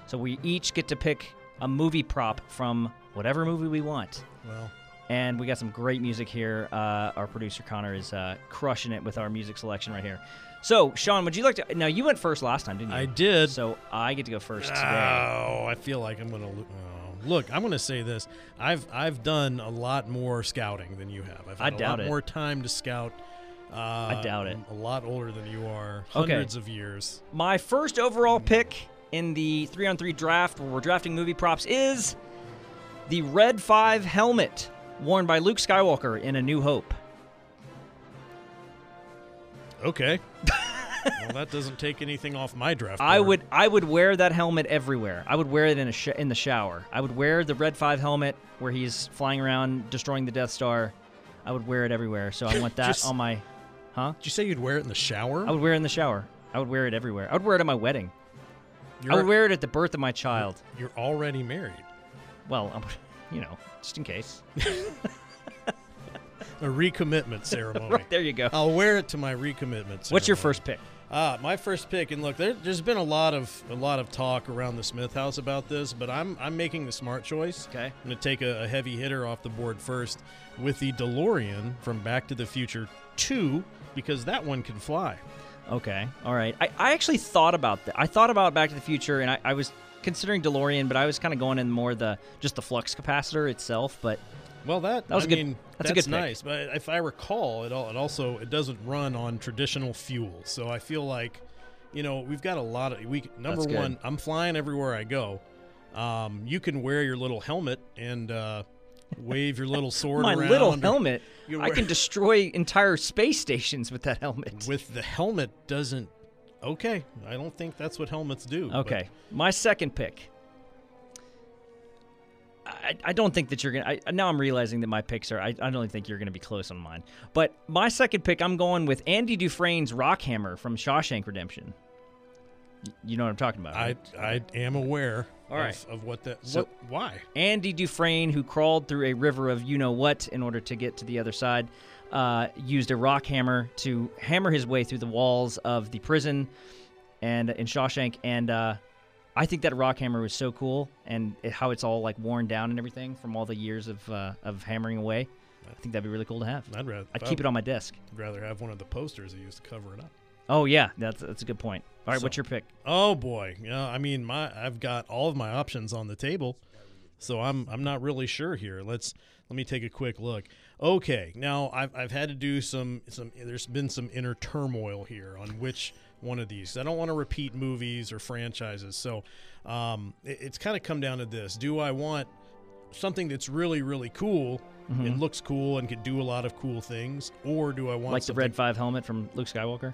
So we each get to pick a movie prop from whatever movie we want. Well, And we got some great music here. Uh, our producer Connor is uh, crushing it with our music selection right here. So, Sean, would you like to? Now, you went first last time, didn't you? I did. So I get to go first today. Oh, I feel like I'm gonna. lo- Oh. Look, I'm gonna say this. I've I've done a lot more scouting than you have. I've I had a doubt lot it. more time to scout. Uh, I doubt it. I'm a lot older than you are. Okay. Hundreds of years. My first overall pick in the three on three draft, where we're drafting movie props, is the Red Five helmet worn by Luke Skywalker in A New Hope. Okay. well, that doesn't take anything off my draft. I would I would wear that helmet everywhere. I would wear it in a sh- in the shower. I would wear the Red Five helmet where he's flying around destroying the Death Star. I would wear it everywhere. So I want that Just- on my. Huh? Did you say you'd wear it in the shower? I would wear it in the shower. I would wear it everywhere. I would wear it at my wedding. You're, I would wear it at the birth of my child. You're already married. Well, um, you know, just in case. A recommitment ceremony. right there, you go. I'll wear it to my recommitment. What's your first pick? Uh, my first pick, and look, there, there's been a lot of a lot of talk around the Smith house about this, but I'm I'm making the smart choice. Okay. I'm going to take a, a heavy hitter off the board first with the DeLorean from Back to the Future 2 because that one can fly. Okay, all right. I, I actually thought about that. I thought about Back to the Future, and I, I was considering DeLorean, but I was kind of going in more the just the flux capacitor itself. But Well, that, That was I a good- mean, that's a good pick. nice. But if I recall, it, all, it also it doesn't run on traditional fuel, so I feel like, you know, we've got a lot of we. Number That's one, I'm flying everywhere I go. Um, you can wear your little helmet and uh, wave your little sword my around. little helmet, I can destroy entire space stations with that helmet. with the helmet doesn't. Okay, I don't think that's what helmets do. but- Okay, my second pick. I, I don't think that you're gonna. I, now I'm realizing that my picks are. I, I don't think you're gonna be close on mine. But my second pick, I'm going with Andy Dufresne's Rockhammer from Shawshank Redemption. You know what I'm talking about? I right? I am aware. All of, of what that. So- what, why? Andy Dufresne, who crawled through a river of you know what in order to get to the other side, uh, used a rock hammer to hammer his way through the walls of the prison and in Shawshank. And uh, I think that rock hammer was so cool, and it, how it's all like worn down and everything from all the years of uh, of hammering away. I think that'd be really cool to have. I'd rather. I'd keep it on my desk. I'd rather have one of the posters they used to cover it up. Oh yeah, that's that's a good point. All right, So- what's your pick? Oh boy, yeah. I mean, my I've got all of my options on the table, so I'm I'm not really sure here. Let's let me take a quick look. Okay, now I've I've had to do some some. There's been some inner turmoil here on which one of these. I don't want to repeat movies or franchises, so um, it- it's kind of come down to this: Do I want something that's really really cool? and looks cool and can do a lot of cool things, or do I want Like the Red Five helmet from Luke Skywalker?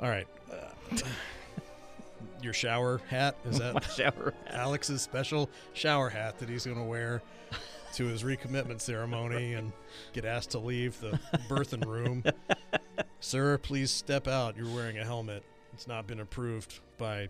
All right, uh, your shower hat is that shower. Alex's special shower hat that he's going to wear to his recommitment ceremony and get asked to leave the birthing room. Sir, please step out. You're wearing a helmet. It's not been approved by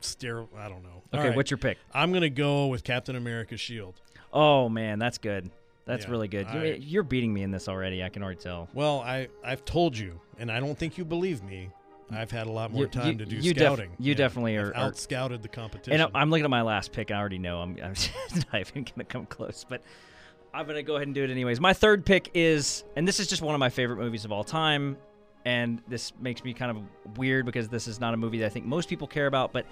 stero. I don't know. Okay, right. what's your pick? I'm going to go with Captain America's shield. Oh man, that's good. That's Yeah, really good. I- You're beating me in this already. I can already tell. Well, I I've told you, and I don't think you believe me. I've had a lot more You- time you- to do you def- scouting. you definitely I've are- out scouted the competition. And I'm looking at my last pick. I already know I'm, I'm not even going to come close, but I'm going to go ahead and do it anyways. My third pick is, and this is just one of my favorite movies of all time, and this makes me kind of weird because this is not a movie that I think most people care about, but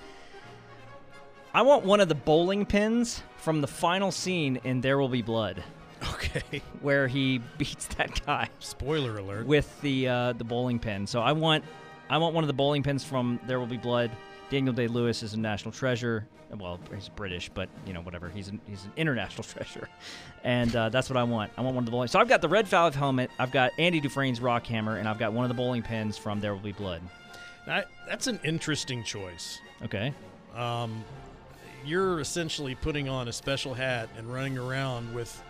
I want one of the bowling pins from the final scene in There Will Be Blood, okay. where he beats that guy. Spoiler alert. with the uh, the bowling pin. So I want I want one of the bowling pins from There Will Be Blood. Daniel Day Lewis is a national treasure. Well, he's British, but you know whatever. He's an, he's an international treasure, and uh, that's what I want. I want one of the bowling. So I've got the Red Five helmet. I've got Andy Dufresne's rock hammer, and I've got one of the bowling pins from There Will Be Blood. That's an interesting choice. Okay. Um, you're essentially putting on a special hat and running around with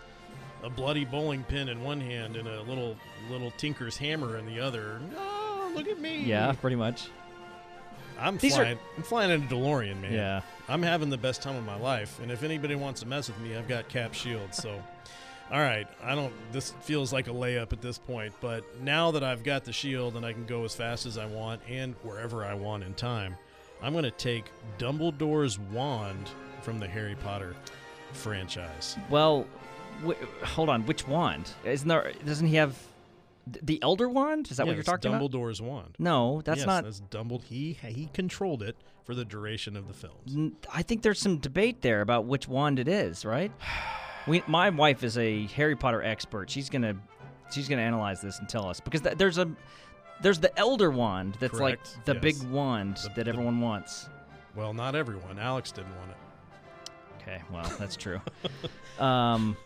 a bloody bowling pin in one hand and a little little tinker's hammer in the other. No, look at me. Yeah, pretty much. I'm These are- flying. I'm flying in a DeLorean, man. Yeah. I'm having the best time of my life, and if anybody wants to mess with me, I've got Cap Shield. So, all right, I don't. This feels like a layup at this point, but now that I've got the shield and I can go as fast as I want and wherever I want in time, I'm going to take Dumbledore's wand from the Harry Potter franchise. Well, wh- hold on. Which wand? Isn't there? Doesn't he have the Elder Wand? Is that Yeah, what you're talking about? Dumbledore's wand. No, that's yes, not. That's Dumbledore. He he controlled it for the duration of the films. I think there's some debate there about which wand it is, right? We, my wife is a Harry Potter expert. She's gonna, she's gonna analyze this and tell us because th- there's a, there's the Elder Wand that's Correct, like the yes. big wand The- that the- everyone wants. Well, not everyone. Alex didn't want it. Okay, well that's true. um,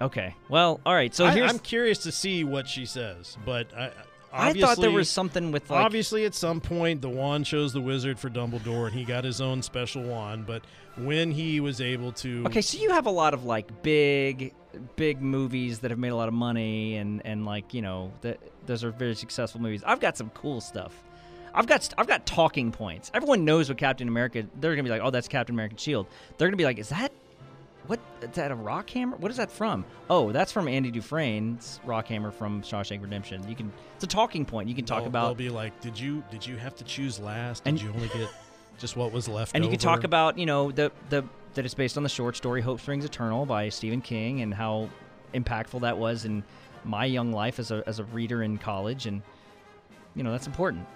okay, well, all right. So I, here's, I'm curious to see what she says, but I, I thought there was something with like obviously at some point the wand chose the wizard for Dumbledore, and he got his own special wand. But when he was able to, Okay, so you have a lot of like big, big movies that have made a lot of money, and and like you know that those are very successful movies. I've got some cool stuff. I've got st- I've got talking points. Everyone knows what Captain America. They're gonna be like, oh, that's Captain American Shield. They're gonna be like, is that what is that a rock hammer? What is that from? Oh, that's from Andy Dufresne's rock hammer from Shawshank Redemption. You can it's a talking point. You can talk They'll- about They'll be like, did you did you have to choose last? And- Did you only get just what was left? and you can talk about you know the the that it's based on the short story Hope Springs Eternal by Stephen King and how impactful that was in my young life as a as a reader in college and you know that's important.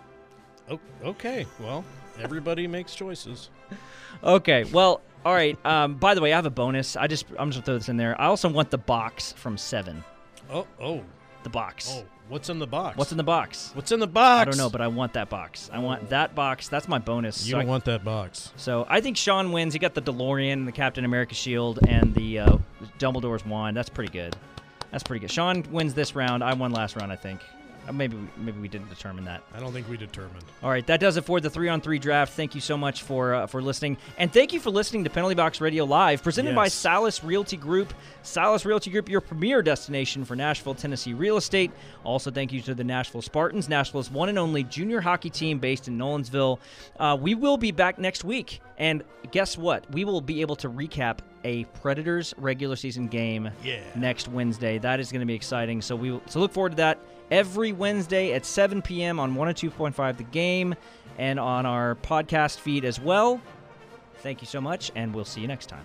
Oh, okay, well, everybody makes choices. Okay, well, all right. Um, by the way, I have a bonus. I just I'm just gonna throw this in there. I also want the box from Seven. Oh, oh, The box. oh! What's in the box? What's in the box? What's in the box? I don't know, but I want that box. I want that box. That's my bonus. you So don't I- want that box. So I think Sean wins. He got the DeLorean, the Captain America shield, and the uh, Dumbledore's wand. That's pretty good. That's pretty good. Sean wins this round. I won last round, I think. Uh, maybe maybe we didn't determine that. I don't think we determined. All right, that does it for the three on three draft. Thank you so much for uh, for listening, and thank you for listening to Penalty Box Radio Live, presented by Yes. Salas Realty Group. Salas Realty Group, your premier destination for Nashville, Tennessee real estate. Also, thank you to the Nashville Spartans, Nashville's one and only junior hockey team based in Nolensville. Uh, we will be back next week, and guess what? We will be able to recap a Predators regular season game Yeah. next Wednesday. That is going to be exciting. So we will, so look forward to that every Wednesday at 7 p.m. on 102.5 The Game and on our podcast feed as well. Thank you so much, and we'll see you next time.